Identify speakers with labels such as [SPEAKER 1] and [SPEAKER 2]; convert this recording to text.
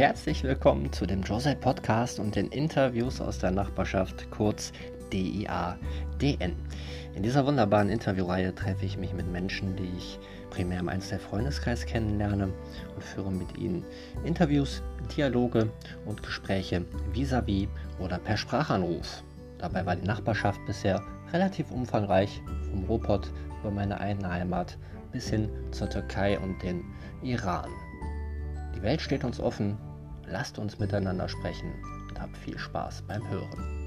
[SPEAKER 1] herzlich willkommen zu dem Joseph Podcast und den Interviews aus der Nachbarschaft, kurz DIA-DN. In dieser wunderbaren Interviewreihe treffe ich mich mit Menschen, die ich primär im Einzel Freundeskreis kennenlerne und führe mit ihnen Interviews, Dialoge und Gespräche vis-à-vis -vis oder per Sprachanruf. Dabei war die Nachbarschaft bisher relativ umfangreich, vom Ruhrpott über meine eigene Heimat bis hin zur Türkei und den Iran. Die Welt steht uns offen, lasst uns miteinander sprechen und habt viel Spaß beim Hören.